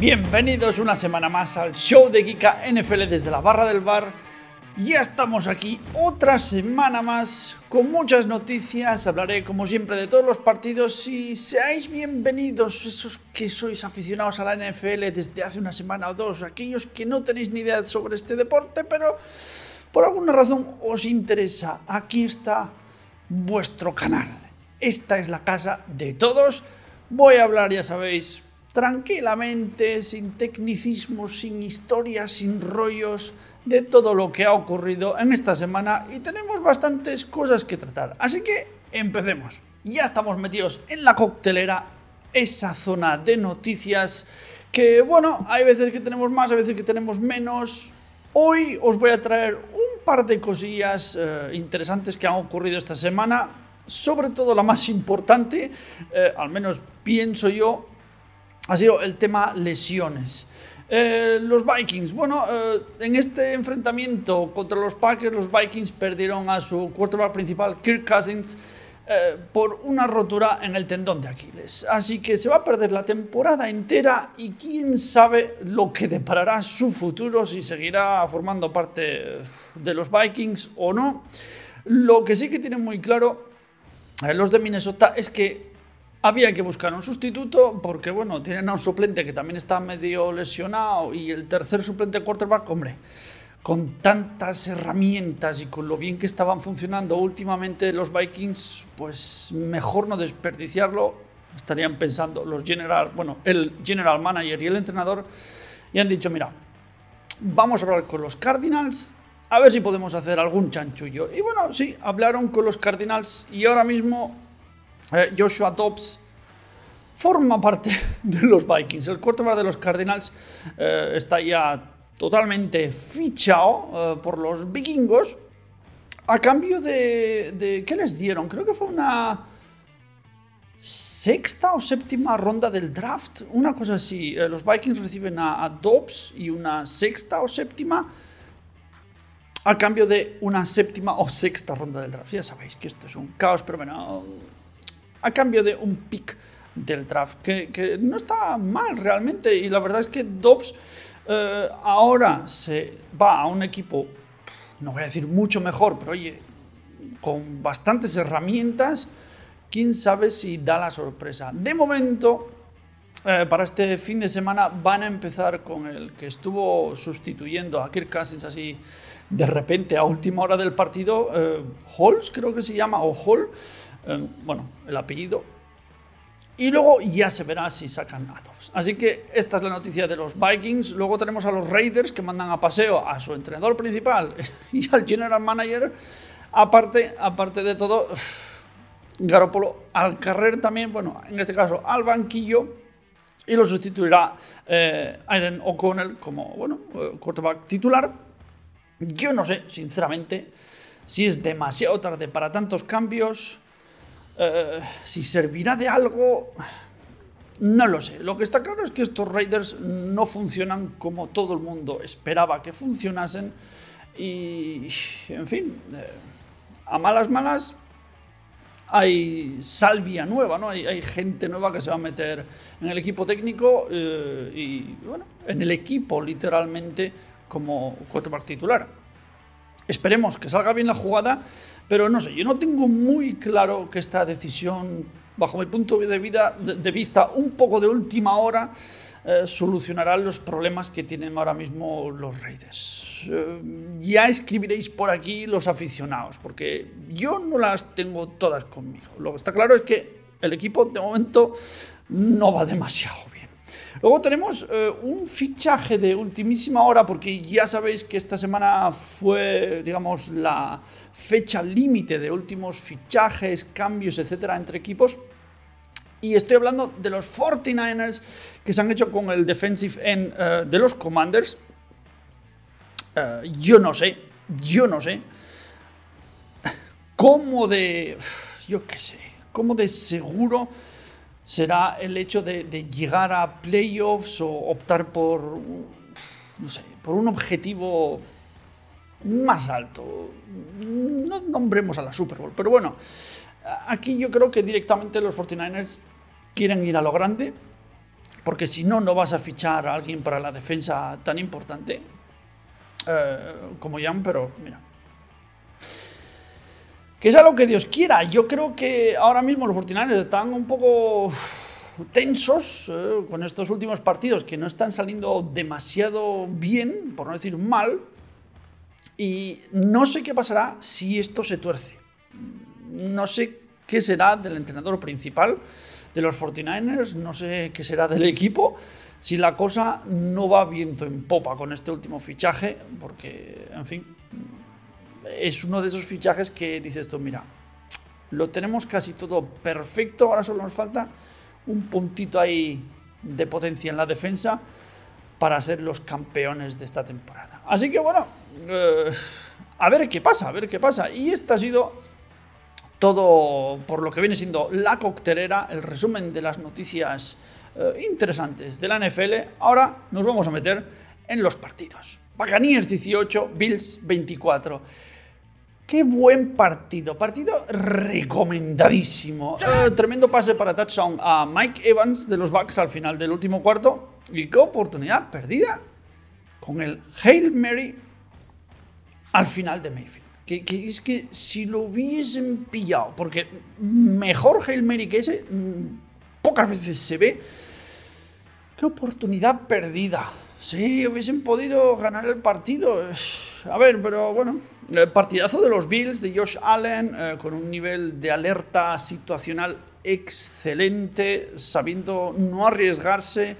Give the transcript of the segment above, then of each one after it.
Bienvenidos una semana más al show de Kika NFL desde la barra del bar. Ya estamos aquí otra semana más con muchas noticias. Hablaré como siempre de todos los partidos y seáis bienvenidos esos que sois aficionados a la NFL desde hace una semana o dos, aquellos que no tenéis ni idea sobre este deporte, pero por alguna razón os interesa. Aquí está vuestro canal. Esta es la casa de todos. Voy a hablar, ya sabéis, tranquilamente, sin tecnicismos, sin historias, sin rollos, de todo lo que ha ocurrido en esta semana y tenemos bastantes cosas que tratar. Así que empecemos. Ya estamos metidos en la coctelera, esa zona de noticias que, bueno, hay veces que tenemos más, hay veces que tenemos menos. Hoy os voy a traer un par de cosillas eh, interesantes que han ocurrido esta semana. Sobre todo la más importante, eh, al menos pienso yo, ha sido el tema lesiones. Eh, los Vikings, bueno, eh, en este enfrentamiento contra los Packers, los Vikings perdieron a su quarterback principal, Kirk Cousins, eh, por una rotura en el tendón de Aquiles. Así que se va a perder la temporada entera y quién sabe lo que deparará su futuro, si seguirá formando parte de los Vikings o no. Lo que sí que tienen muy claro los de Minnesota es que había que buscar un sustituto porque, bueno, tienen a un suplente que también está medio lesionado y el tercer suplente quarterback, hombre, con tantas herramientas y con lo bien que estaban funcionando últimamente los Vikings, pues mejor no desperdiciarlo. Estarían pensando los general, bueno, el general manager y el entrenador y han dicho, mira, vamos a hablar con los Cardinals a ver si podemos hacer algún chanchullo. Y bueno, sí, hablaron con los Cardinals y ahora mismo eh, Joshua Dobbs forma parte de los Vikings. El quarterback de los Cardinals eh, está ya totalmente fichado eh, por los vikingos a cambio de, ¿Qué les dieron? Creo que fue una sexta o séptima ronda del draft, una cosa así. los Vikings reciben a, a Dobbs y una sexta o séptima a cambio de una séptima o sexta ronda del draft. Ya sabéis que esto es un caos, pero bueno, a cambio de un pick del draft, que, no está mal realmente. Y la verdad es que Dobbs eh, ahora se va a un equipo, no voy a decir mucho mejor, pero oye, con bastantes herramientas, quién sabe si da la sorpresa. De momento, eh, para este fin de semana van a empezar con el que estuvo sustituyendo a Kirk Cousins así de repente a última hora del partido, eh, Halls creo que se llama, o Hall. Bueno, el apellido. Y luego ya se verá si sacan a todos. Así que esta es la noticia de los Vikings. Luego tenemos a los Raiders que mandan a paseo a su entrenador principal y al general manager. Aparte, aparte de todo, Garoppolo al carrer también, bueno, en este caso al banquillo. Y lo sustituirá eh, Aiden O'Connell como, bueno, eh, quarterback titular. Yo no sé, sinceramente, si es demasiado tarde para tantos cambios eh, si servirá de algo, no lo sé. Lo que está claro es que estos Raiders no funcionan como todo el mundo esperaba que funcionasen. Y, en fin, eh, a malas malas hay salvia nueva, ¿no? Hay, gente nueva que se va a meter en el equipo técnico eh, y, bueno, en el equipo literalmente como quarterback titular. Esperemos que salga bien la jugada pero no sé, yo no tengo muy claro que esta decisión, bajo mi punto de, vista, un poco de última hora, eh, solucionará los problemas que tienen ahora mismo los Raiders. Eh, ya escribiréis por aquí los aficionados, porque yo no las tengo todas conmigo. Lo que está claro es que el equipo de momento no va demasiado bien. Luego tenemos eh, un fichaje de ultimísima hora, porque ya sabéis que esta semana fue, digamos, la fecha límite de últimos fichajes, cambios, etcétera, entre equipos. Y estoy hablando de los 49ers que se han hecho con el defensive end eh, de los Commanders. Eh, yo no sé, yo no sé cómo de, yo qué sé, cómo de seguro será el hecho de, llegar a playoffs o optar por, no sé, por un objetivo más alto. No nombremos a la Super Bowl, pero bueno, aquí yo creo que directamente los 49ers quieren ir a lo grande, porque si no, no vas a fichar a alguien para la defensa tan importante eh, como Jan, pero mira. Que sea lo que Dios quiera. Yo creo que ahora mismo los 49 están un poco tensos eh, con estos últimos partidos que no están saliendo demasiado bien, por no decir mal. Y no sé qué pasará si esto se tuerce. No sé qué será del entrenador principal de los 49ers, no sé qué será del equipo si la cosa no va viento en popa con este último fichaje, porque, en fin, es uno de esos fichajes que dices tú, mira, lo tenemos casi todo perfecto, ahora solo nos falta un puntito ahí de potencia en la defensa para ser los campeones de esta temporada. Así que bueno, eh, a ver qué pasa, a ver qué pasa. Y esta ha sido todo por lo que viene siendo la coctelera, el resumen de las noticias eh, interesantes de la NFL. Ahora nos vamos a meter en los partidos. Buccaneers 18, Bills 24. Qué buen partido, partido recomendadísimo. Eh, tremendo pase para touchdown a Mike Evans de los Bucks al final del último cuarto. Y qué oportunidad perdida con el Hail Mary al final de Mayfield. Que, es que si lo hubiesen pillado, porque mejor Hail Mary que ese, mm, pocas veces se ve. Qué oportunidad perdida. Sí, hubiesen podido ganar el partido. A ver, pero bueno, el partidazo de los Bills, de Josh Allen, eh, con un nivel de alerta situacional excelente, sabiendo no arriesgarse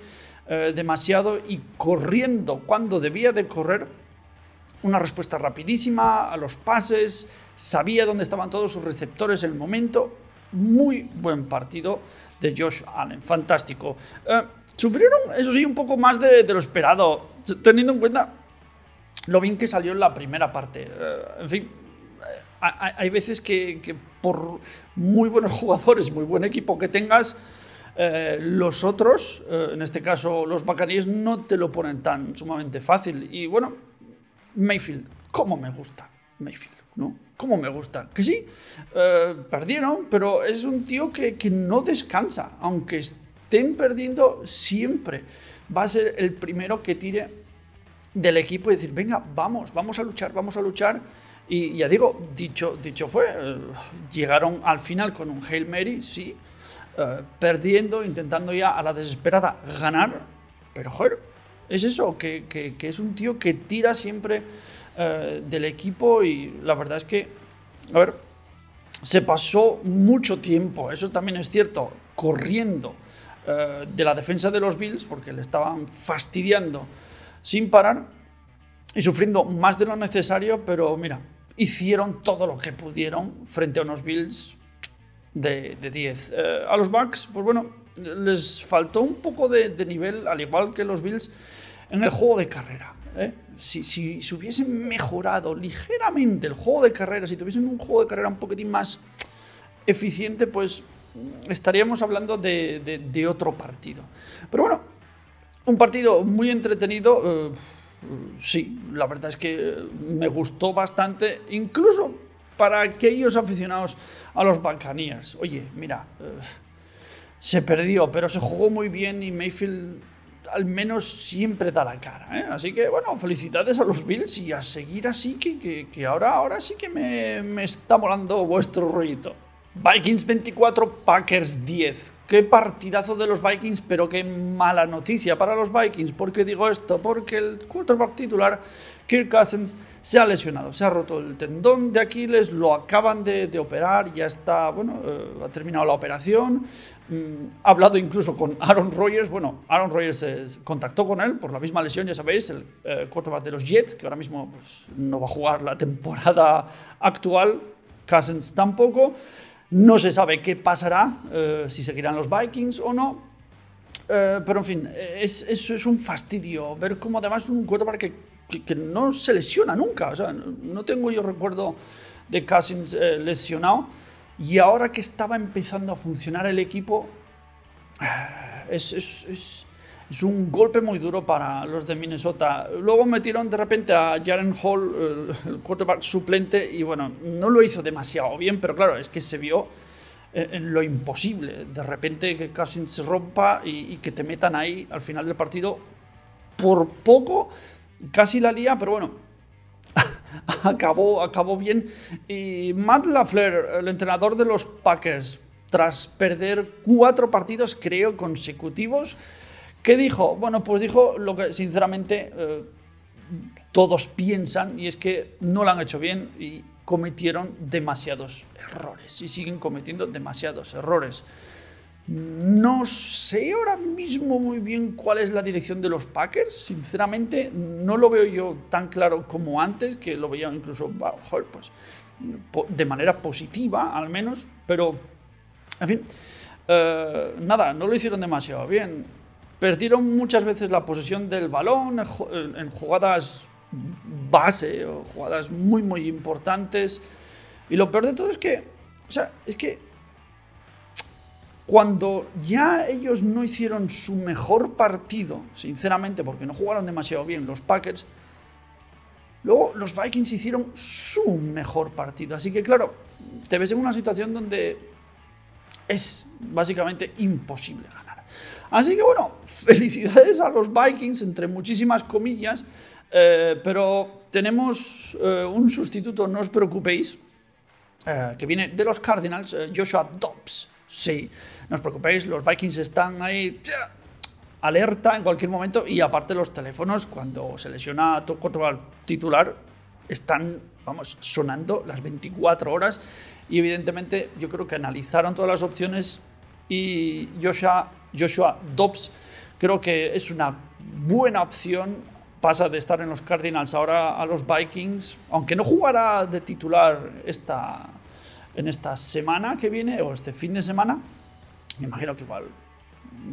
eh, demasiado y corriendo cuando debía de correr. Una respuesta rapidísima a los pases, sabía dónde estaban todos sus receptores en el momento. Muy buen partido de Josh Allen, fantástico. Eh, Sufrieron, eso sí, un poco más de, lo esperado, teniendo en cuenta lo bien que salió en la primera parte. Eh, en fin, eh, hay, veces que, por muy buenos jugadores, muy buen equipo que tengas, eh, los otros, en este caso los Bacaníes, no te lo ponen tan sumamente fácil. Y bueno, Mayfield, ¿cómo me gusta Mayfield? ¿No? ¿Cómo me gusta? Que sí, perdieron, pero es un tío que, que no descansa, aunque esté estén perdiendo siempre, va a ser el primero que tire del equipo y decir, venga, vamos, vamos a luchar, vamos a luchar. Y ya digo, dicho, dicho fue, eh, llegaron al final con un Hail Mary, sí, eh, perdiendo, intentando ya a la desesperada ganar, pero joder, es eso, que, que, es un tío que tira siempre eh, del equipo y la verdad es que, a ver, se pasó mucho tiempo, eso también es cierto, corriendo eh, de la defensa de los Bills, porque le estaban fastidiando sin parar y sufriendo más de lo necesario, pero mira, hicieron todo lo que pudieron frente a unos Bills de, 10. Eh, a los Bucks, pues bueno, les faltó un poco de, nivel, al igual que los Bills, en el juego de carrera. ¿eh? Si, si, hubiesen mejorado ligeramente el juego de carrera, si tuviesen un juego de carrera un poquitín más eficiente, pues estaríamos hablando de, otro partido. Pero bueno, un partido muy entretenido. Eh, sí, la verdad es que me gustó bastante, incluso para aquellos aficionados a los Buccaneers. Oye, mira, eh, se perdió, pero se jugó muy bien y Mayfield al menos siempre da la cara. ¿eh? Así que bueno, felicidades a los Bills y a seguir así, que, que, ahora, ahora sí que me, me está molando vuestro rollito. Vikings 24, Packers 10. Qué partidazo de los Vikings, pero qué mala noticia para los Vikings. ¿Por qué digo esto? Porque el quarterback titular, Kirk Cousins, se ha lesionado, se ha roto el tendón de Aquiles, lo acaban de, operar, ya está, bueno, eh, ha terminado la operación. Mm, ha hablado incluso con Aaron Rodgers. Bueno, Aaron Rodgers contactó con él por la misma lesión, ya sabéis, el eh, quarterback de los Jets, que ahora mismo pues, no va a jugar la temporada actual. Cousins tampoco. No se sabe qué pasará, eh, si seguirán los Vikings o no. Eh, pero en fin, es, es, un fastidio ver cómo además un quarterback que, que, no se lesiona nunca. O sea, no tengo yo recuerdo de Cousins eh, lesionado. Y ahora que estaba empezando a funcionar el equipo, es, es es un golpe muy duro para los de Minnesota. Luego metieron de repente a Jaren Hall, el quarterback suplente, y bueno, no lo hizo demasiado bien, pero claro, es que se vio en lo imposible. De repente que casi se rompa y, que te metan ahí al final del partido. Por poco, casi la lía, pero bueno, acabó, acabó bien. Y Matt LaFleur, el entrenador de los Packers, tras perder cuatro partidos, creo, consecutivos, ¿qué dijo? Bueno, pues dijo lo que sinceramente eh, todos piensan, y es que no lo han hecho bien y cometieron demasiados errores y siguen cometiendo demasiados errores. No sé ahora mismo muy bien cuál es la dirección de los Packers. Sinceramente, no lo veo yo tan claro como antes, que lo veía incluso pues, de manera positiva, al menos. Pero, en fin, eh, nada, no lo hicieron demasiado bien. Perdieron muchas veces la posesión del balón en jugadas base o jugadas muy, muy importantes. Y lo peor de todo es que, o sea, es que cuando ya ellos no hicieron su mejor partido, sinceramente, porque no jugaron demasiado bien los Packers, luego los Vikings hicieron su mejor partido. Así que, claro, te ves en una situación donde es básicamente imposible ganar. Así que, bueno, felicidades a los Vikings, entre muchísimas comillas, eh, pero tenemos eh, un sustituto, no os preocupéis, eh, que viene de los Cardinals, Joshua Dobbs. Sí, no os preocupéis, los Vikings están ahí alerta en cualquier momento y aparte los teléfonos cuando se lesiona tu titular están, vamos, sonando las 24 horas y evidentemente yo creo que analizaron todas las opciones y Joshua, Joshua Dobbs creo que es una buena opción pasa de estar en los Cardinals ahora a los Vikings, aunque no jugará de titular esta, en esta semana que viene o este fin de semana, me imagino que igual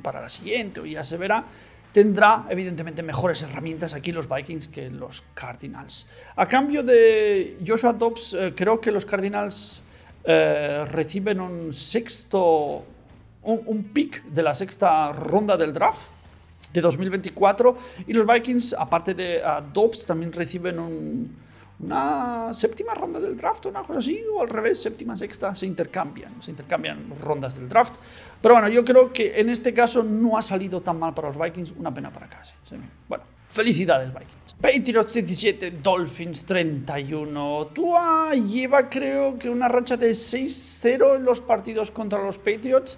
para la siguiente o ya se verá, tendrá evidentemente mejores herramientas aquí los Vikings que los Cardinals. A cambio de Joshua Dobbs, eh, creo que los Cardinals eh, reciben un sexto, un, un pick de la sexta ronda del draft de 2024. Y los Vikings, aparte de Dobbs, también reciben una séptima ronda del draft, una cosa así, o al revés, séptima, sexta, se intercambian, se intercambian rondas del draft. Pero bueno, yo creo que en este caso no ha salido tan mal para los Vikings, una pena para casi. Bueno, felicidades Vikings. Patriots 17, Dolphins 31. Tua lleva creo que una racha de 6-0 en los partidos contra los Patriots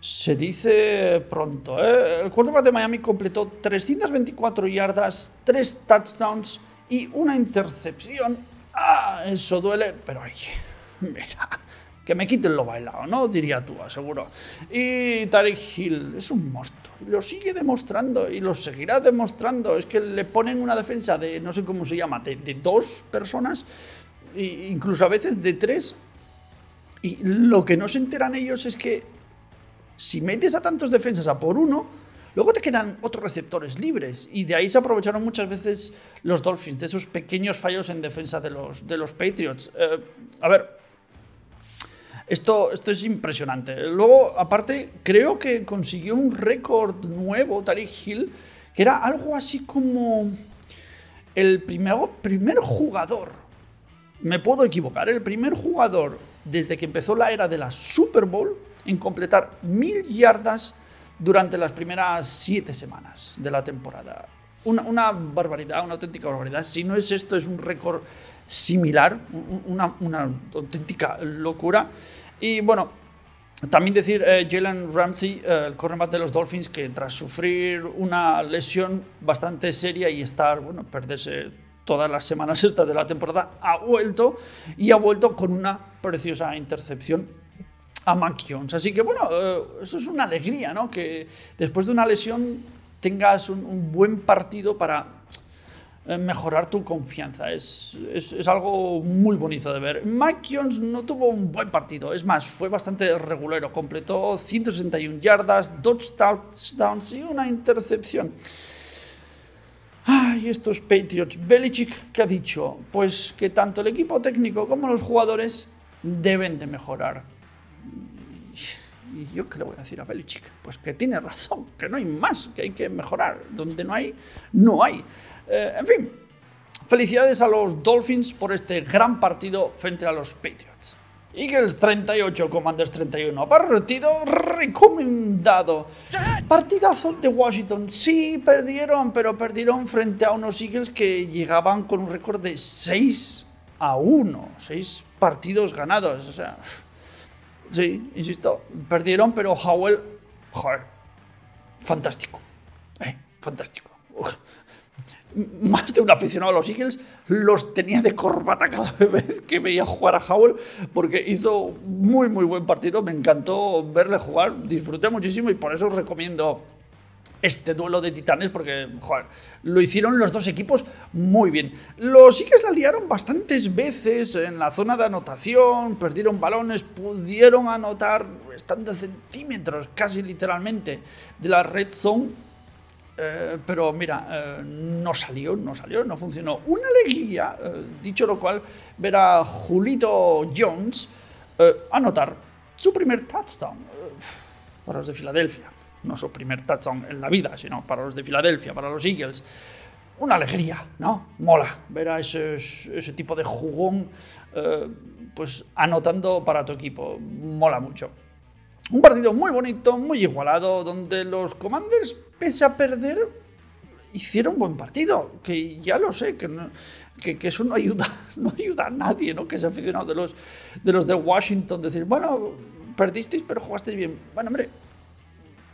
se dice pronto. ¿eh? El quarterback de Miami completó 324 yardas, 3 touchdowns y una intercepción. Ah, eso duele, pero ay, mira, que me quiten lo bailado, ¿no? Diría tú, seguro. Y Tarek Hill es un monstruo. Lo sigue demostrando y lo seguirá demostrando. Es que le ponen una defensa de, no sé cómo se llama, de, de dos personas, e incluso a veces de tres. Y lo que no se enteran ellos es que si metes a tantos defensas a por uno, luego te quedan otros receptores libres. Y de ahí se aprovecharon muchas veces los Dolphins, de esos pequeños fallos en defensa de los, de los Patriots. Eh, a ver, esto, esto es impresionante. Luego, aparte, creo que consiguió un récord nuevo, Tariq Hill, que era algo así como el primer, primer jugador, me puedo equivocar, el primer jugador desde que empezó la era de la Super Bowl en completar mil yardas durante las primeras siete semanas de la temporada. Una, barbaridad, una auténtica barbaridad. Si no es esto, es un récord similar, una, auténtica locura. Y bueno, también decir eh, Jalen Ramsey, eh, el cornerback de los Dolphins, que tras sufrir una lesión bastante seria y estar, bueno, perderse todas las semanas estas de la temporada, ha vuelto y ha vuelto con una preciosa intercepción a Mac Jones. Así que bueno, eh, eso es una alegría, ¿no? Que después de una lesión tengas un, buen partido para eh, mejorar tu confianza. Es, es, algo muy bonito de ver. Mac Jones no tuvo un buen partido, es más, fue bastante regulero. Completó 161 yardas, dos touchdowns y una intercepción. Ay, estos Patriots. Belichick, ¿qué ha dicho? Pues que tanto el equipo técnico como los jugadores deben de mejorar. Y yo qué le voy a decir a Belichick? Pues que tiene razón, que no hay más, que hay que mejorar. Donde no hay, no hay. Eh, en fin, felicidades a los Dolphins por este gran partido frente a los Patriots. Eagles 38, Commanders 31. Partido recomendado. Partidazo de Washington. Sí, perdieron, pero perdieron frente a unos Eagles que llegaban con un récord de 6 a 1. 6 partidos ganados. O sea, sí, insisto, perdieron, pero Howell, joder, fantástico. Eh, fantástico. Más de un aficionado a los Eagles los tenía de corbata cada vez que veía jugar a Howell porque hizo muy muy buen partido, me encantó verle jugar, disfruté muchísimo y por eso os recomiendo este duelo de titanes porque, lo hicieron los dos equipos muy bien. Los Eagles la liaron bastantes veces en la zona de anotación, perdieron balones, pudieron anotar, están de centímetros casi literalmente de la red zone eh, pero mira, eh, no salió, no salió, no funcionó. Una alegría, eh, dicho lo cual, ver a Julito Jones anotar su primer touchdown para los de Filadelfia. No su primer touchdown en la vida, sino para los de Filadelfia, para los Eagles. Una alegría, ¿no? Mola ver a ese, ese tipo de jugón pues anotando para tu equipo. Mola mucho. Un partido muy bonito, muy igualado, donde los Commanders, pese a perder, hicieron buen partido. Que ya lo sé, que, que, eso no ayuda, no ayuda a nadie, ¿no? Que es aficionado de los, de los de Washington, decir, bueno, perdisteis, pero jugasteis bien. Bueno, hombre,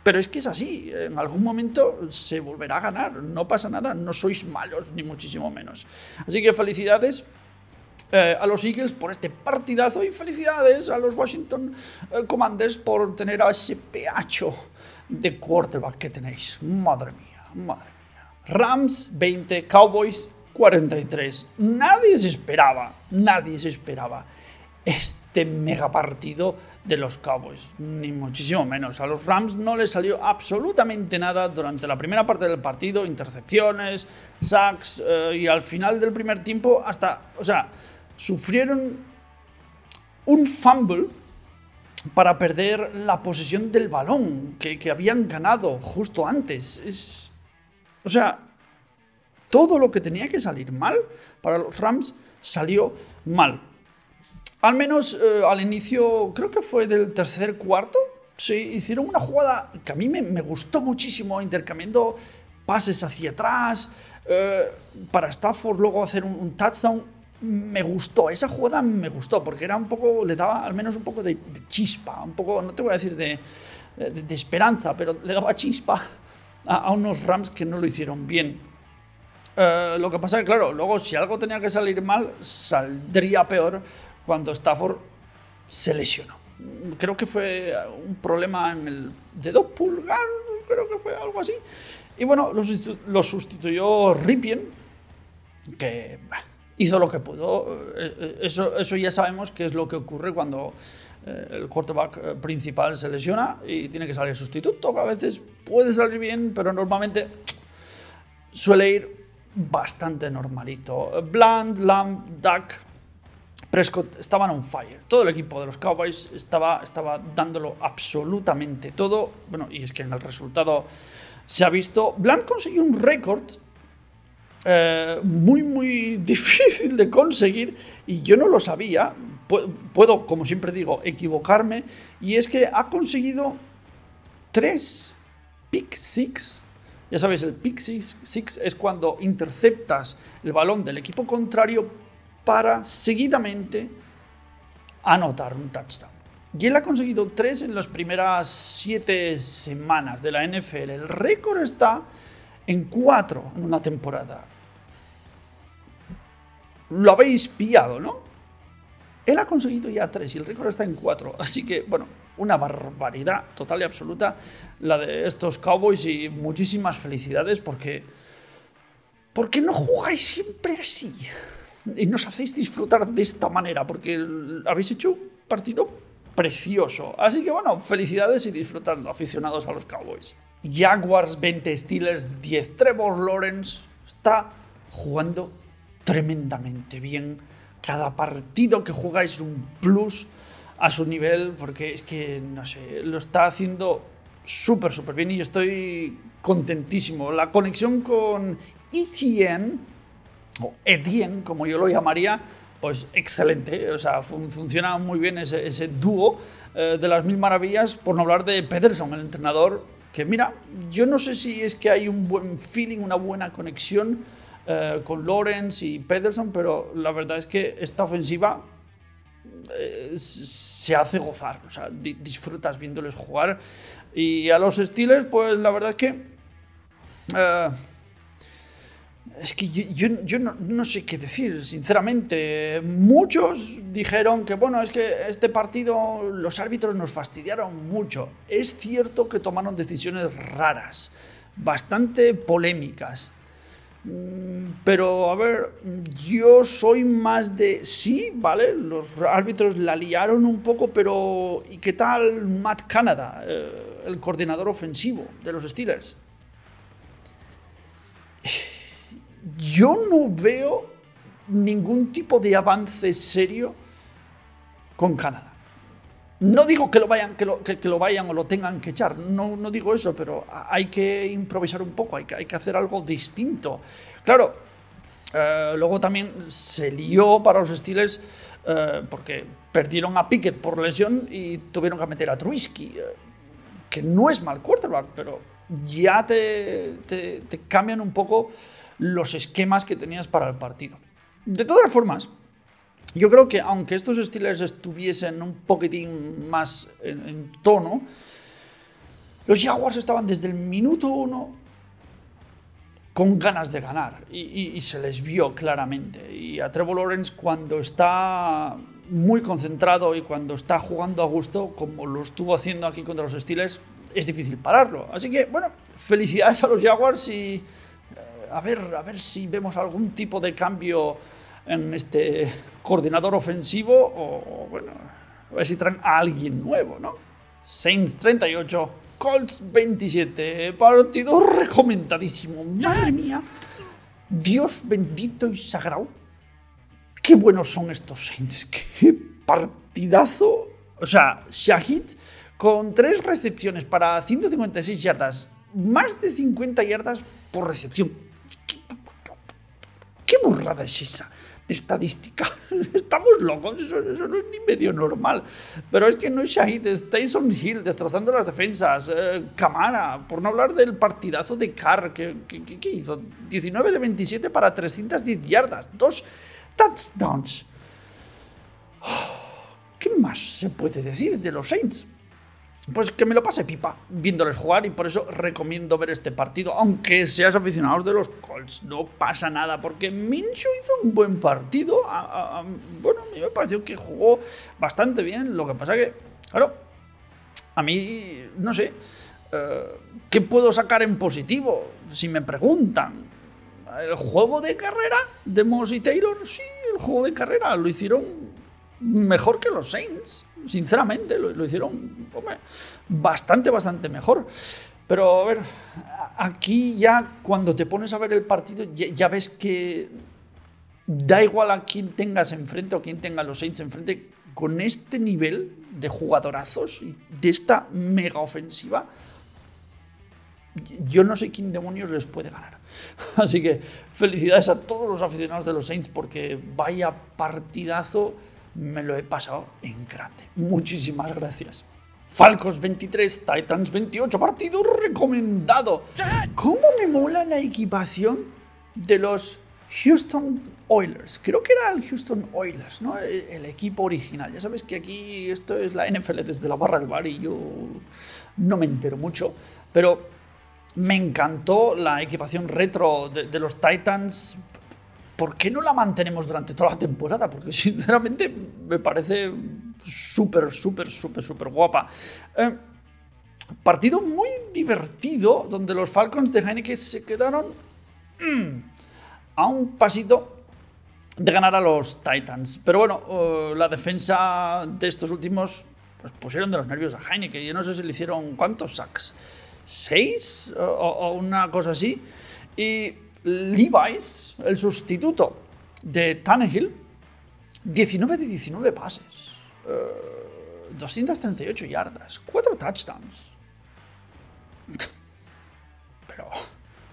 pero es que es así, en algún momento se volverá a ganar, no pasa nada, no sois malos, ni muchísimo menos. Así que felicidades eh, a los Eagles por este partidazo y felicidades a los Washington eh, Commanders por tener a ese peacho de quarterback que tenéis. Madre mía, madre mía. Rams 20, Cowboys 43. Nadie se esperaba, nadie se esperaba este mega partido de los Cowboys, ni muchísimo menos. A los Rams no les salió absolutamente nada durante la primera parte del partido, intercepciones, sacks eh, y al final del primer tiempo hasta, o sea, sufrieron un fumble para perder la posesión del balón que, habían ganado justo antes. Es, o sea, todo lo que tenía que salir mal para los Rams salió mal. Al menos eh, al inicio, creo que fue del tercer cuarto, sí, hicieron una jugada que a mí me, gustó muchísimo, intercambiando pases hacia atrás, eh, para Stafford luego hacer un touchdown me gustó, esa jugada me gustó, porque era un poco, le daba al menos un poco de, chispa, un poco, no te voy a decir de, esperanza, pero le daba chispa a, unos Rams que no lo hicieron bien. Eh, lo que pasa es que, claro, luego si algo tenía que salir mal, saldría peor cuando Stafford se lesionó. Creo que fue un problema en el dedo pulgar, creo que fue algo así. Y bueno, lo, sustituyó Ripien, que hizo lo que pudo. Eh, eh, eso, eso ya sabemos que es lo que ocurre cuando eh, el quarterback principal se lesiona y tiene que salir sustituto, a veces puede salir bien, pero normalmente suele ir bastante normalito. Bland, Lamb, Duck, Prescott estaban on fire. Todo el equipo de los Cowboys estaba, estaba dándolo absolutamente todo. Bueno, y es que en el resultado se ha visto. Bland consiguió un récord eh, muy, muy difícil de conseguir y yo no lo sabía. Puedo, como siempre digo, equivocarme. Y es que ha conseguido tres pick six. Ya sabéis, el pick six, six es cuando interceptas el balón del equipo contrario para seguidamente anotar un touchdown. Y él ha conseguido tres en las primeras siete semanas de la NFL. El récord está en cuatro en una temporada. Lo habéis pillado, ¿no? Él ha conseguido ya tres y el récord está en cuatro. Así que, bueno, una barbaridad total y absoluta la de estos Cowboys y muchísimas felicidades porque... Porque no jugáis siempre así. Y nos hacéis disfrutar de esta manera porque habéis hecho un partido precioso. Así que bueno, felicidades y disfrutando, aficionados a los Cowboys. Jaguars 20, Steelers 10. Trevor Lawrence está jugando tremendamente bien. Cada partido que jugáis un plus a su nivel porque es que, no sé, lo está haciendo súper, súper bien y estoy contentísimo. La conexión con Etienne, Etienne, como yo lo llamaría, pues excelente. O sea, funciona muy bien ese, ese dúo eh, de las mil maravillas, por no hablar de Pederson, el entrenador, que mira, yo no sé si es que hay un buen feeling, una buena conexión eh, con Lawrence y Pederson, pero la verdad es que esta ofensiva eh, se hace gozar, o sea, disfrutas viéndoles jugar. Y a los Steelers, pues la verdad es que es que yo, no, sé qué decir, sinceramente. Muchos dijeron que, bueno, es que este partido los árbitros nos fastidiaron mucho. Es cierto que tomaron decisiones raras, bastante polémicas. Mm, pero, a ver, yo soy más de... Sí, ¿vale? Los árbitros la liaron un poco, pero ¿y qué tal Matt Canada, eh, el coordinador ofensivo de los Steelers? Yo no veo ningún tipo de avance serio con Canadá. No digo que lo vayan, que lo, que, lo vayan o lo tengan que echar, no, no, digo eso, pero hay que improvisar un poco, hay que, hay que hacer algo distinto. Claro, eh, luego también se lió para los Steelers eh, porque perdieron a Pickett por lesión y tuvieron que meter a Trubisky, eh, que no es mal quarterback, pero ya te, te cambian un poco los esquemas que tenías para el partido. De todas formas, yo creo que aunque estos Steelers estuviesen un poquitín más en, tono, los Jaguars estaban desde el minuto uno con ganas de ganar y, se les vio claramente. Y a Trevor Lawrence cuando está muy concentrado y cuando está jugando a gusto, como lo estuvo haciendo aquí contra los Steelers, es difícil pararlo. Así que, bueno, felicidades a los Jaguars y a ver, a ver si vemos algún tipo de cambio en este coordinador ofensivo o, bueno, a ver si traen a alguien nuevo, ¿no? Saints 38, Colts 27, partido recomendadísimo. Madre mía, Dios bendito y sagrado. Qué buenos son estos Saints, qué partidazo. O sea, Shahid con tres recepciones para 156 yardas, más de 50 yardas por recepción ¿Qué burrada es esa estadística? Estamos locos, eso, no es ni medio normal. Pero es que no es Shahid, es Tyson Hill destrozando las defensas, eh, Camara, por no hablar del partidazo de Carr, que, hizo 19 de 27 para 310 yardas, dos touchdowns. ¿Qué más se puede decir de los Saints? Pues que me lo pase pipa viéndoles jugar y por eso recomiendo ver este partido, aunque seas aficionado de los Colts, no pasa nada, porque Minshew hizo un buen partido, bueno, a mí me pareció que jugó bastante bien, lo que pasa que, claro, a mí, no sé, eh, ¿qué puedo sacar en positivo? Si me preguntan, ¿el juego de carrera de Moss y Taylor? Sí, el juego de carrera lo hicieron mejor que los Saints sinceramente, lo, hicieron bastante, bastante mejor. Pero a ver, aquí ya cuando te pones a ver el partido, ya, ves que da igual a quién tengas enfrente o quién tenga los Saints enfrente, con este nivel de jugadorazos y de esta mega ofensiva, yo no sé quién demonios les puede ganar. Así que felicidades a todos los aficionados de los Saints porque vaya partidazo me lo he pasado en grande. Muchísimas gracias. Falcos 23, Titans 28, partido recomendado. ¿Cómo me mola la equipación de los Houston Oilers? Creo que era el Houston Oilers, ¿no? El, equipo original. Ya sabes que aquí esto es la NFL desde la barra del bar y yo no me entero mucho, pero me encantó la equipación retro de los Titans ¿por qué no la mantenemos durante toda la temporada? Porque sinceramente me parece súper, súper, súper, súper guapa. Eh, partido muy divertido donde los Falcons de Heineken se quedaron mm, a un pasito de ganar a los Titans. Pero bueno, eh, la defensa de estos últimos pues pusieron de los nervios a Heineken. Yo no sé si le hicieron cuántos sacks. ¿Seis? O, o una cosa así. Y Levi's, el sustituto de Tannehill, 19 de 19 pases, 238 eh, yardas, 4 touchdowns. Pero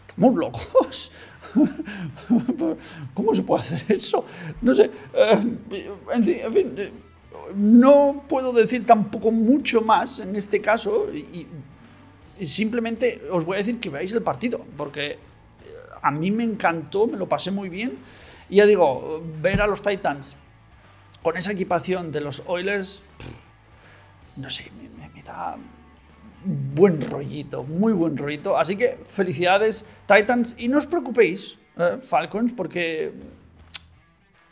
estamos locos. ¿Cómo se puede hacer eso? No sé. Eh, en fin, eh, no puedo decir tampoco mucho más en este caso y, simplemente os voy a decir que veáis el partido, porque a mí me encantó, me lo pasé muy bien. Y ya digo, ver a los Titans con esa equipación de los Oilers, no sé, me, da buen rollito, muy buen rollito. Así que felicidades Titans y no os preocupéis, eh, Falcons, porque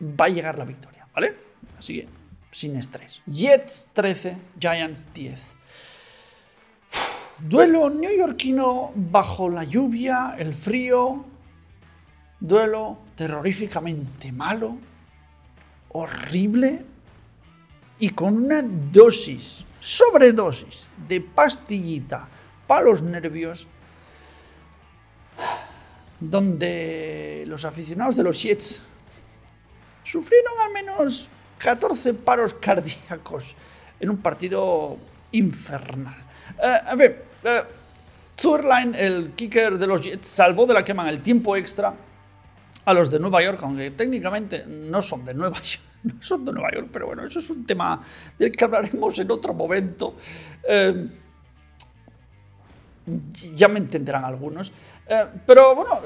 va a llegar la victoria, ¿vale? Así que sin estrés. Jets 13, Giants 10. Duelo neoyorquino bajo la lluvia, el frío. Duelo terroríficamente malo, horrible y con una dosis, sobredosis de pastillita para los nervios, donde los aficionados de los Jets sufrieron al menos 14 paros cardíacos en un partido infernal. Ver, eh, Zurline, el kicker de los Jets, salvó de la quema en el tiempo extra a los de Nueva York, aunque técnicamente no son de Nueva York. No son de Nueva York, pero bueno, eso es un tema del que hablaremos en otro momento. Eh, ya me entenderán algunos. pero bueno,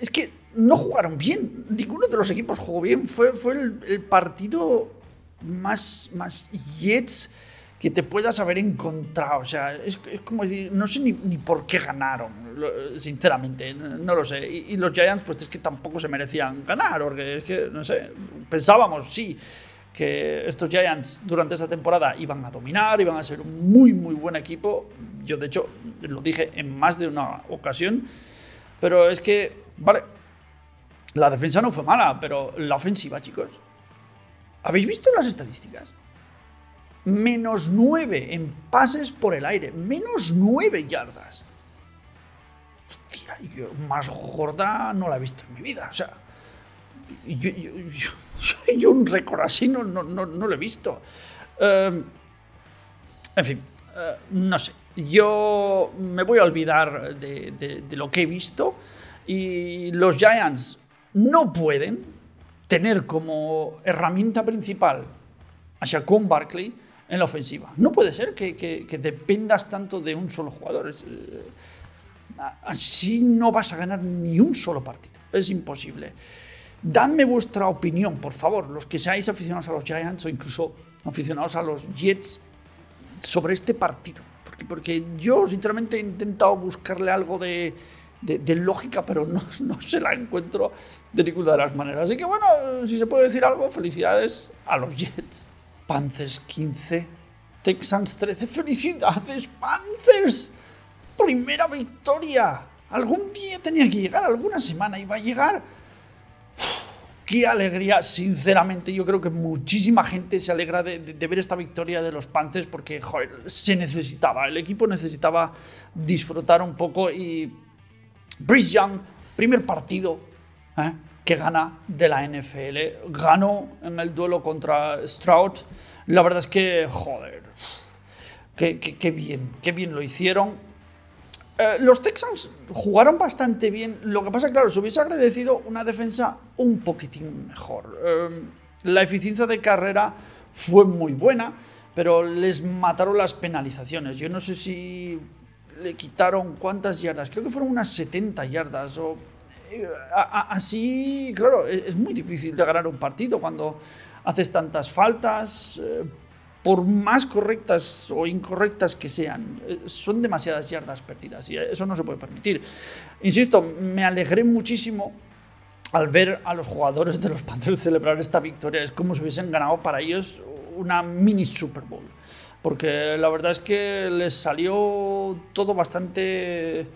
es que no jugaron bien. Ninguno de los equipos jugó bien. Fue, fue el, partido más, más Jets que te puedas haber encontrado. O sea, es, como decir, no sé ni, por qué ganaron, sinceramente, no, lo sé. Y, los Giants, pues es que tampoco se merecían ganar, porque es que, no sé, pensábamos, sí, que estos Giants durante esta temporada iban a dominar, iban a ser un muy, muy buen equipo. Yo, de hecho, lo dije en más de una ocasión, pero es que, vale la defensa no fue mala, pero la ofensiva, chicos. ¿Habéis visto las estadísticas? Menos 9 en pases por el aire. Menos 9 yardas. Hostia, yo más gorda no la he visto en mi vida. O sea, yo, un récord así no, no, lo he visto. Em, en fin, eh, no sé. Yo me voy a olvidar de, de lo que he visto. Y los Giants no pueden tener como herramienta principal a Shaquon Barkley en la ofensiva. No puede ser que, dependas tanto de un solo jugador. Eh, así no vas a ganar ni un solo partido. Es imposible. Dadme vuestra opinión, por favor, los que seáis aficionados a los Giants o incluso aficionados a los Jets, sobre este partido. Porque, yo, sinceramente, he intentado buscarle algo de, de, lógica, pero no, no, se la encuentro de ninguna de las maneras. Así que bueno, si se puede decir algo, felicidades a los Jets. Panthers 15, Texans 13. ¡Felicidades, Panthers! Primera victoria. Algún día tenía que llegar, alguna semana iba a llegar. qué alegría, sinceramente. Yo creo que muchísima gente se alegra de, ver esta victoria de los Panthers porque se necesitaba. El equipo necesitaba disfrutar un poco y Brice Young, primer partido ¿eh? Que gana de la NFL. Ganó en el duelo contra Stroud. La verdad es que, joder, qué, bien, qué bien lo hicieron. Eh, los Texans jugaron bastante bien. Lo que pasa, claro, se hubiese agradecido una defensa un poquitín mejor. Eh, la eficiencia de carrera fue muy buena, pero les mataron las penalizaciones. Yo no sé si le quitaron cuántas yardas, creo que fueron unas 70 yardas. O, así, claro, e, es muy difícil de ganar un partido cuando haces tantas faltas, eh, por más correctas o incorrectas que sean, eh, son demasiadas yardas perdidas y eso no se puede permitir. Insisto, me alegré muchísimo al ver a los jugadores de los Panthers celebrar esta victoria. Es como si hubiesen ganado para ellos una mini Super Bowl porque la verdad es que les salió todo bastante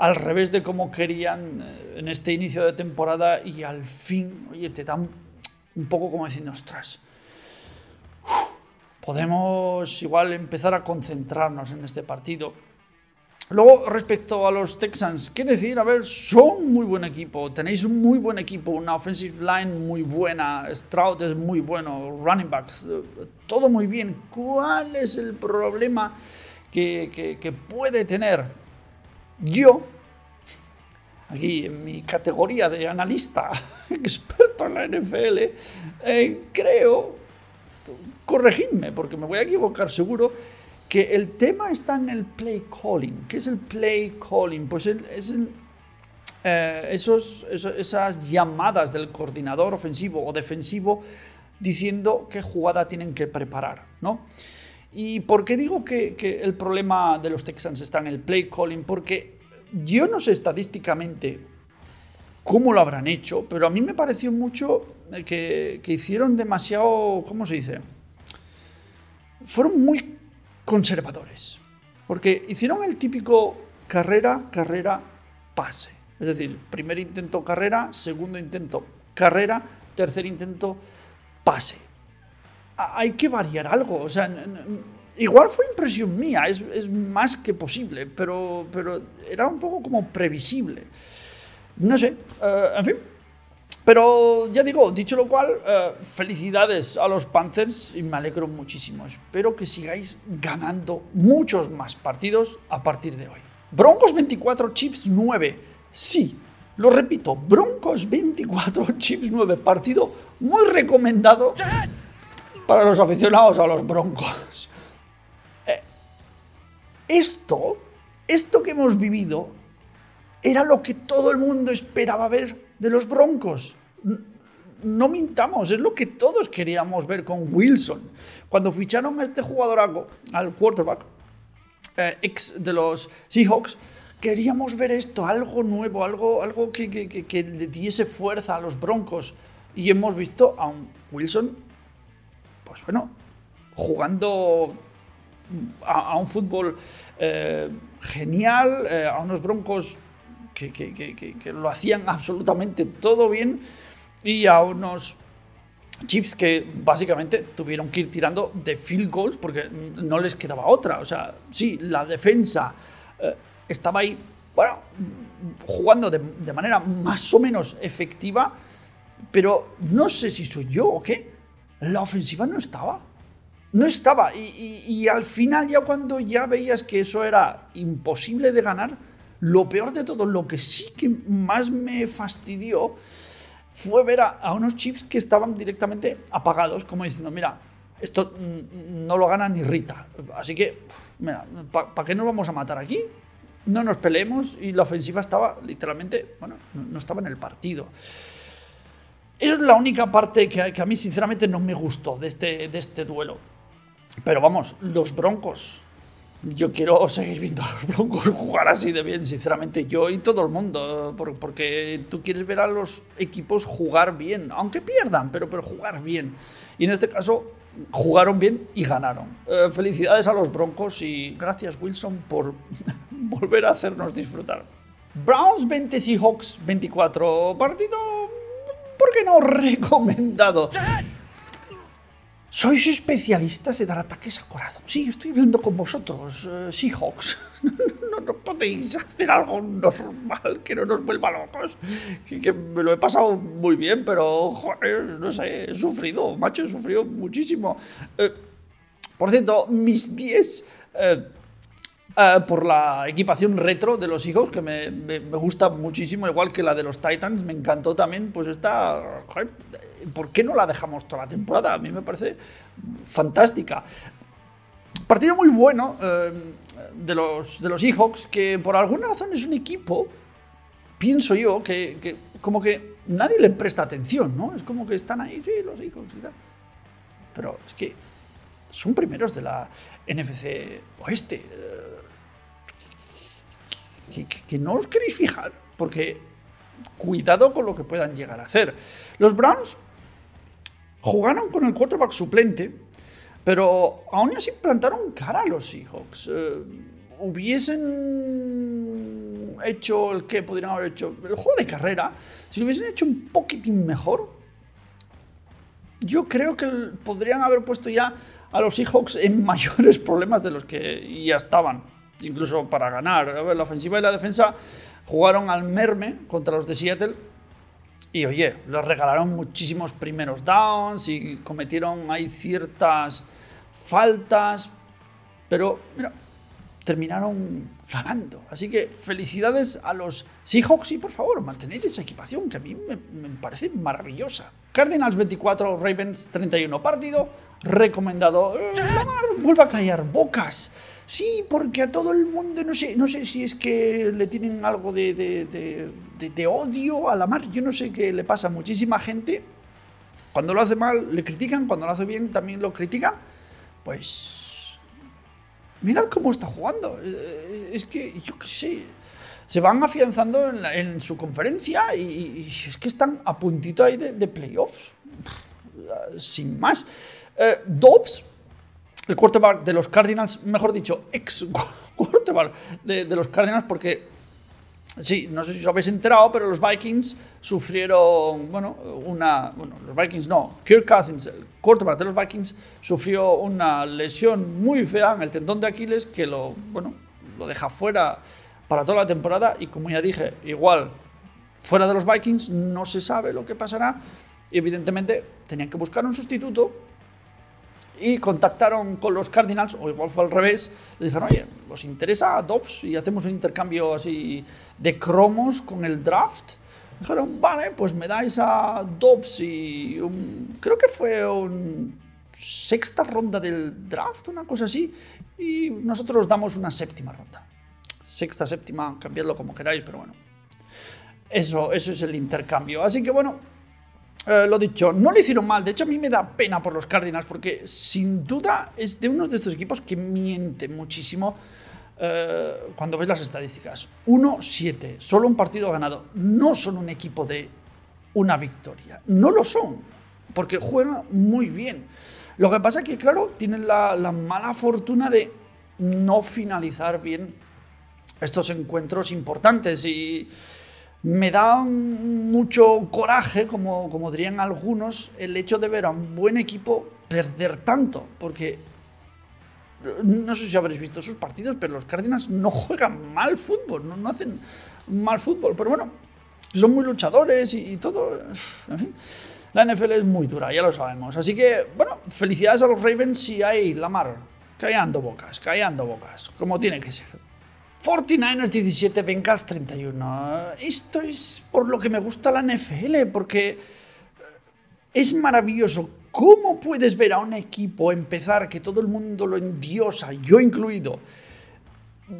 al revés de como querían eh, en este inicio de temporada y al fin, oye, te dan un poco como diciendo, ostras, podemos igual empezar a concentrarnos en este partido Luego, respecto a los Texans, ¿qué decir? A ver, son muy buen equipo, tenéis un muy buen equipo, una offensive line muy buena, Stroud es muy bueno, running backs, eh, todo muy bien. ¿Cuál es el problema que puede tener? Yo, aquí en mi categoría de analista experto en la NFL, eh, creo, corregidme porque me voy a equivocar seguro, que el tema está en el play calling. ¿Qué es el play calling? Pues es eh, esas llamadas del coordinador ofensivo o defensivo diciendo qué jugada tienen que preparar, ¿no? ¿Y por qué digo que, el problema de los Texans está en el play calling? Porque yo no sé estadísticamente cómo lo habrán hecho, pero a mí me pareció mucho que hicieron demasiado, ¿cómo se dice? Fueron muy conservadores. Porque hicieron el típico carrera, carrera, pase. Es decir, primer intento carrera, segundo intento carrera, tercer intento pase. Hay que variar algo. O sea, igual fue impresión mía, es, más que posible, pero, pero era un poco como previsible. No sé, eh, en fin, pero ya digo, dicho lo cual, eh, felicidades a los Panthers y me alegro muchísimo. Espero que sigáis ganando muchos más partidos a partir de hoy. Broncos 24, Chiefs 9. Sí, lo repito, Broncos 24, Chiefs 9. Partido muy recomendado para los aficionados a los Broncos. Eh, esto, esto que hemos vivido, era lo que todo el mundo esperaba ver de los Broncos. No mintamos, es lo que todos queríamos ver con Wilson. Cuando ficharon a este jugador al quarterback, eh, ex de los Seahawks, queríamos ver esto, algo nuevo, algo, algo que, que, le diese fuerza a los Broncos. Y hemos visto a un Wilson, pues bueno, jugando a, un fútbol eh, genial, eh, a unos Broncos que, lo hacían absolutamente todo bien y a unos Chiefs que básicamente tuvieron que ir tirando de field goals porque no les quedaba otra. O sea, sí, la defensa eh, estaba ahí, bueno, jugando de, manera más o menos efectiva, pero no sé si soy yo o qué. La ofensiva no estaba. No estaba. Y, al final, ya cuando ya veías que eso era imposible de ganar, lo peor de todo, lo que sí que más me fastidió fue ver a, unos Chiefs que estaban directamente apagados, como diciendo, mira, esto no lo gana ni Rita. Así que, mira, ¿para qué nos vamos a matar aquí? No nos peleemos y la ofensiva estaba literalmente, bueno, no, estaba en el partido. Esa es la única parte que, a mí sinceramente no me gustó de este, de este duelo. Pero vamos, los Broncos yo quiero seguir viendo a los Broncos jugar así de bien, sinceramente, yo y todo el mundo, porque tú quieres ver a los equipos jugar bien, aunque pierdan, pero, pero jugar bien. Y en este caso, jugaron bien y ganaron. Eh, felicidades a los Broncos y gracias Wilson por volver a hacernos disfrutar. Browns 20 Seahawks 24, partido, ¿por qué no recomendado? ¿Sois especialistas en dar ataques a corazón? Sí, estoy hablando con vosotros, uh, Seahawks. no, no, podéis hacer algo normal que no nos vuelva locos. Que, me lo he pasado muy bien, pero, joder, no sé, he sufrido, macho, he sufrido muchísimo. Eh, por cierto, mis 10 eh, por la equipación retro de los hijos, que me, me, gusta muchísimo, igual que la de los Titans, me encantó también, pues está... ¿Por qué no la dejamos toda la temporada? A mí me parece fantástica. Partido muy bueno eh, de, los, de los Seahawks, que por alguna razón es un equipo, pienso yo, que, que, como que nadie le presta atención, ¿no? Es como que están ahí, sí, los Seahawks y tal. Pero es que son primeros de la NFC Oeste. Eh, que, no os queréis fijar, porque cuidado con lo que puedan llegar a hacer. Los Browns jugaron con el quarterback suplente, pero aún así plantaron cara a los Seahawks. Eh, hubiesen hecho el que podrían haber hecho el juego de carrera, si lo hubiesen hecho un poquitín mejor, yo creo que podrían haber puesto ya a los Seahawks en mayores problemas de los que ya estaban incluso para ganar. La ofensiva y la defensa jugaron al merme contra los de Seattle y oye, les regalaron muchísimos primeros downs y cometieron ahí ciertas faltas, pero mira, terminaron ganando. Así que felicidades a los Seahawks y por favor, mantened esa equipación que a mí me, me parece maravillosa. Cardinals 24, Ravens 31. Partido recomendado. Eh, Lamar vuelve a callar bocas. Sí, porque a todo el mundo, no sé, no sé si es que le tienen algo de, de, de, de- odio a Lamar. Yo no sé qué le pasa a muchísima gente. Cuando lo hace mal le critican, cuando lo hace bien también lo critican. Pues mirad cómo está jugando. Eh, Es que, yo qué sé, se van afianzando en, la- en su conferencia y, y es que están a puntito ahí de, de playoffs. Sin más. Eh, Dobbs, el quarterback de los Cardinals, mejor dicho, ex quarterback de, de los Cardinals, porque Sí, no sé si os habéis enterado, pero los Vikings sufrieron, bueno, una, bueno, los Vikings no, Kirk Cousins, el quarterback de los Vikings, sufrió una lesión muy fea en el tendón de Aquiles que lo, bueno, lo deja fuera para toda la temporada y como ya dije, igual fuera de los Vikings no se sabe lo que pasará. Y evidentemente tenían que buscar un sustituto y contactaron con los Cardinals, o igual fue al revés, le dijeron, oye, ¿os interesa Dobbs? Y hacemos un intercambio así de cromos con el draft. Dijeron, vale, pues me dais a Dobbs y un, creo que fue un sexta ronda del draft, una cosa así, y nosotros os damos una séptima ronda. Sexta, séptima, cambiadlo como queráis, pero bueno. Eso, eso es el intercambio. Así que bueno, eh, lo dicho, no le hicieron mal. De hecho, a mí me da pena por los Cardinals porque sin duda es de uno de estos equipos que miente muchísimo eh, cuando ves las estadísticas. 1-7, solo un partido ganado. No son un equipo de una victoria. No lo son, porque juegan muy bien. Lo que pasa es que, claro, tienen la mala fortuna de no finalizar bien estos encuentros importantes y me da mucho coraje, como, como dirían algunos, el hecho de ver a un buen equipo perder tanto, porque no sé si habréis visto sus partidos, pero los Cardinals no juegan mal fútbol, no, no hacen mal fútbol, pero bueno, son muy luchadores y, todo. La NFL es muy dura, ya lo sabemos. Así que, bueno, felicidades a los Ravens y ahí, Lamar, callando bocas, callando bocas, como tiene que ser. 49ers 17, Bengals 31. Esto es por lo que me gusta la NFL, porque es maravilloso. ¿Cómo puedes ver a un equipo empezar que todo el mundo lo endiosa, yo incluido?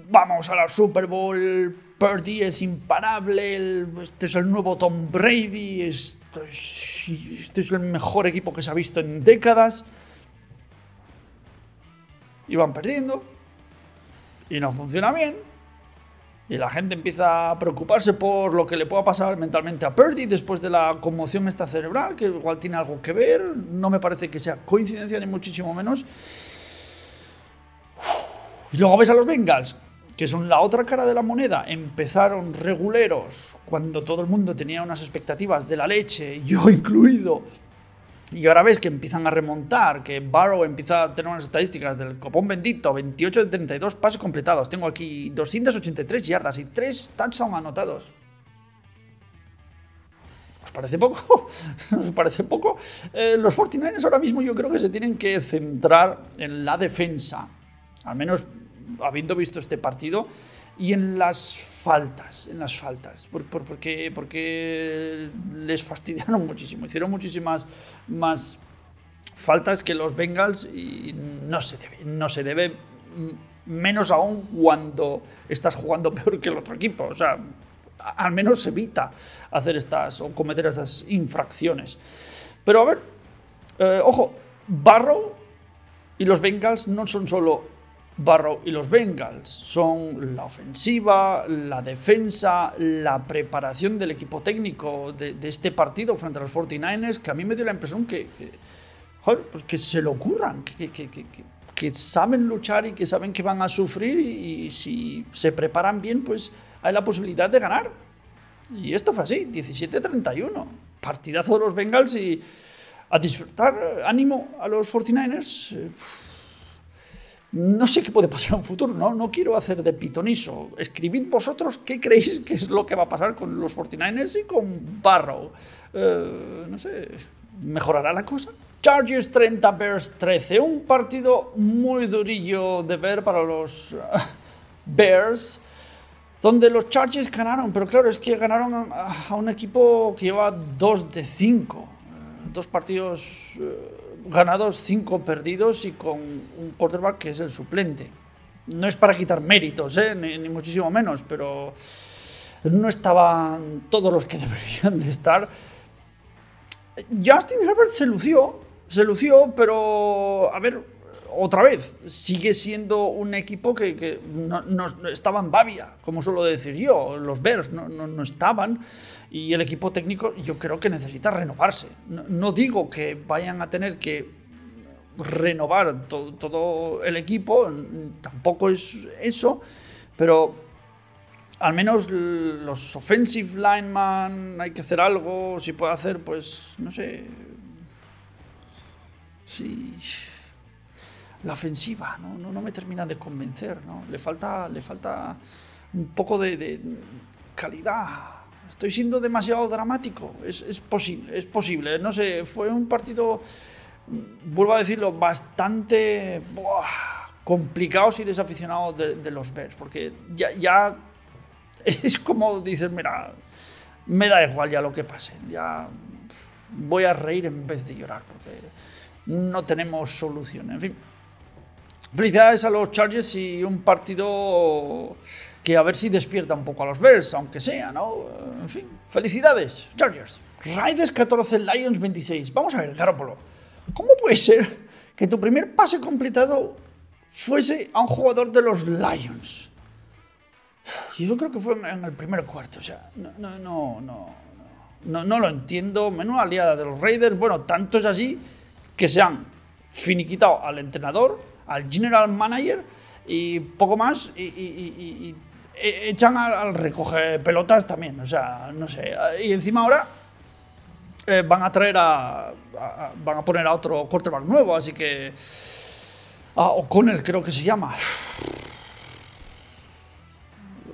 Vamos a la Super Bowl, Purdy es imparable, este es el nuevo Tom Brady, esto es, este es el mejor equipo que se ha visto en décadas. Y van perdiendo, y no funciona bien. Y la gente empieza a preocuparse por lo que le pueda pasar mentalmente a Purdy después de la conmoción esta cerebral, que igual tiene algo que ver. No me parece que sea coincidencia ni muchísimo menos. Y luego ves a los Bengals, que son la otra cara de la moneda. Empezaron reguleros cuando todo el mundo tenía unas expectativas de la leche, yo incluido. Y ahora ves que empiezan a remontar, que Barrow empieza a tener unas estadísticas del copón bendito, 28 de 32 pases completados. Tengo aquí 283 yardas y 3 touchdowns anotados. ¿Os parece poco? ¿Os parece poco? Eh, los 49ers ahora mismo yo creo que se tienen que centrar en la defensa, al menos habiendo visto este partido, y en las faltas, en las faltas, por- por- porque, porque les fastidiaron muchísimo, hicieron muchísimas más faltas que los Bengals y no se debe, no se debe, menos aún cuando estás jugando peor que el otro equipo, o sea, al menos se evita hacer estas o cometer esas infracciones. Pero a ver, eh, ojo, Barrow y los Bengals no son solo Barrow y los Bengals, son la ofensiva, la defensa, la preparación del equipo técnico de, de este partido frente a los 49ers, que a mí me dio la impresión que, que, joder, pues que se lo ocurran, que, que- que- saben luchar y que saben que van a sufrir y, y si se preparan bien, pues hay la posibilidad de ganar. Y esto fue así, 17-31. Partidazo de los Bengals y a disfrutar. Ánimo a los 49ers. No sé qué puede pasar en un futuro, ¿no? No quiero hacer de pitoniso. Escribid vosotros qué creéis que es lo que va a pasar con los 49ers y con Barrow. Eh, no sé, ¿mejorará la cosa? Chargers 30, Bears 13. Un partido muy durillo de ver para los, Bears, donde los Chargers ganaron, pero claro, es que ganaron a, un equipo que lleva 2 de 5, eh, dos partidos eh, ganados, 5 perdidos y con un quarterback que es el suplente. No es para quitar méritos, ¿eh? ni, muchísimo menos, pero no estaban todos los que deberían de estar. Justin Herbert se lució, se lució, pero a ver, otra vez, sigue siendo un equipo que, no, estaba en Bavia, como suelo decir yo. Los Bears no, estaban y el equipo técnico yo creo que necesita renovarse. No, digo que vayan a tener que renovar todo, el equipo, tampoco es eso, pero al menos los offensive lineman hay que hacer algo, si puede hacer, pues, no sé. Sí la ofensiva no, no, me termina de convencer, ¿no? Le falta, le falta un poco de, calidad. Estoy siendo demasiado dramático. Es, es, posible, es posible. No sé, fue un partido, vuelvo a decirlo, bastante complicado si eres aficionado de, los Bears, porque ya, ya es como dices, mira, me da igual ya lo que pase, ya voy a reír en vez de llorar, porque no tenemos solución. En fin. Felicidades a los Chargers y un partido que a ver si despierta un poco a los Bears, aunque sea, ¿no? En fin, felicidades, Chargers. Raiders 14, Lions 26. Vamos a ver, Garoppolo. ¿Cómo puede ser que tu primer pase completado fuese a un jugador de los Lions? Yo creo que fue en el primer cuarto, o sea, no, no, no, no, no, no lo entiendo. Menuda aliada de los Raiders. Bueno, tanto es así que se han finiquitado al entrenador al general manager y poco más y, echan al, recoge pelotas también, o sea, no sé. Y encima ahora eh, van a traer a, van a poner a otro quarterback nuevo, así que a O'Connell creo que se llama.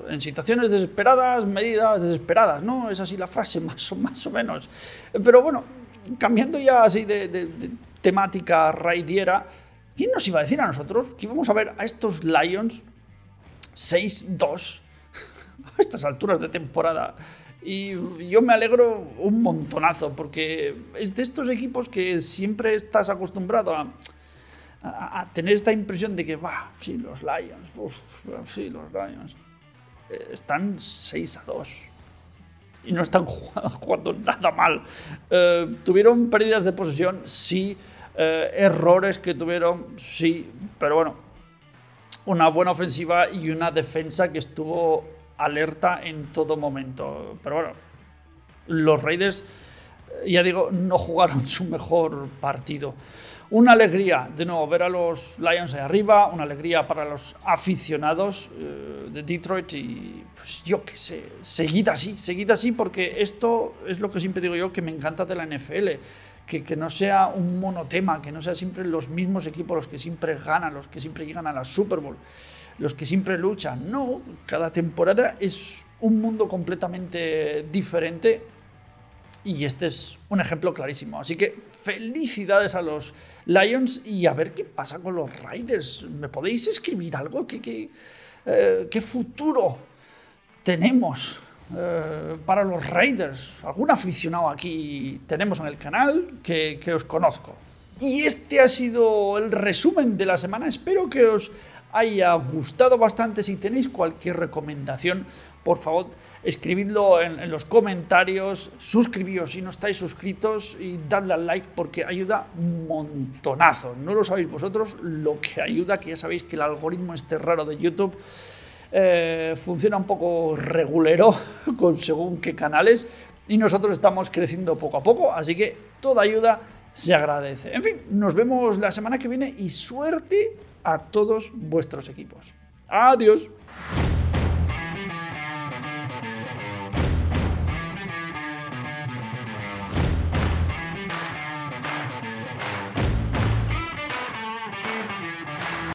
En situaciones desesperadas, medidas desesperadas, ¿no? Es así la frase, más o, más o menos. Pero bueno, cambiando ya así de temática raidiera, ¿Quién nos iba a decir a nosotros que íbamos a ver a estos Lions 6-2 a estas alturas de temporada? Y yo me alegro un montonazo porque es de estos equipos que siempre estás acostumbrado a, tener esta impresión de que, va, sí, los Lions, sí, los Lions, eh, están 6 a 2 y no están jugando, nada mal. Eh, tuvieron pérdidas de posesión, sí. Eh, errores que tuvieron, sí, pero bueno, una buena ofensiva y una defensa que estuvo alerta en todo momento. Pero bueno, los Raiders, eh, ya digo, no jugaron su mejor partido. Una alegría de nuevo ver a los Lions ahí arriba, una alegría para los aficionados eh, de Detroit y pues yo qué sé, seguid así, seguid así porque esto es lo que siempre digo yo que me encanta de la NFL que, no sea un monotema, que no sea siempre los mismos equipos los que siempre ganan, los que siempre llegan a la Super Bowl, los que siempre luchan. No, cada temporada es un mundo completamente diferente y este es un ejemplo clarísimo. Así que felicidades a los Lions y a ver qué pasa con los Raiders. ¿Me podéis escribir algo? ¿Qué, qué, eh, qué futuro tenemos eh, para los Raiders. Algún aficionado aquí tenemos en el canal que, os conozco. Y este ha sido el resumen de la semana. Espero que os haya gustado bastante. Si tenéis cualquier recomendación, por favor, escribidlo en, los comentarios. Suscribíos si no estáis suscritos y dadle al like porque ayuda un montonazo. No lo sabéis vosotros, lo que ayuda, que ya sabéis que el algoritmo este raro de YouTube eh, funciona un poco regulero con según qué canales y nosotros estamos creciendo poco a poco, así que toda ayuda se agradece. En fin, nos vemos la semana que viene y suerte a todos vuestros equipos. Adiós.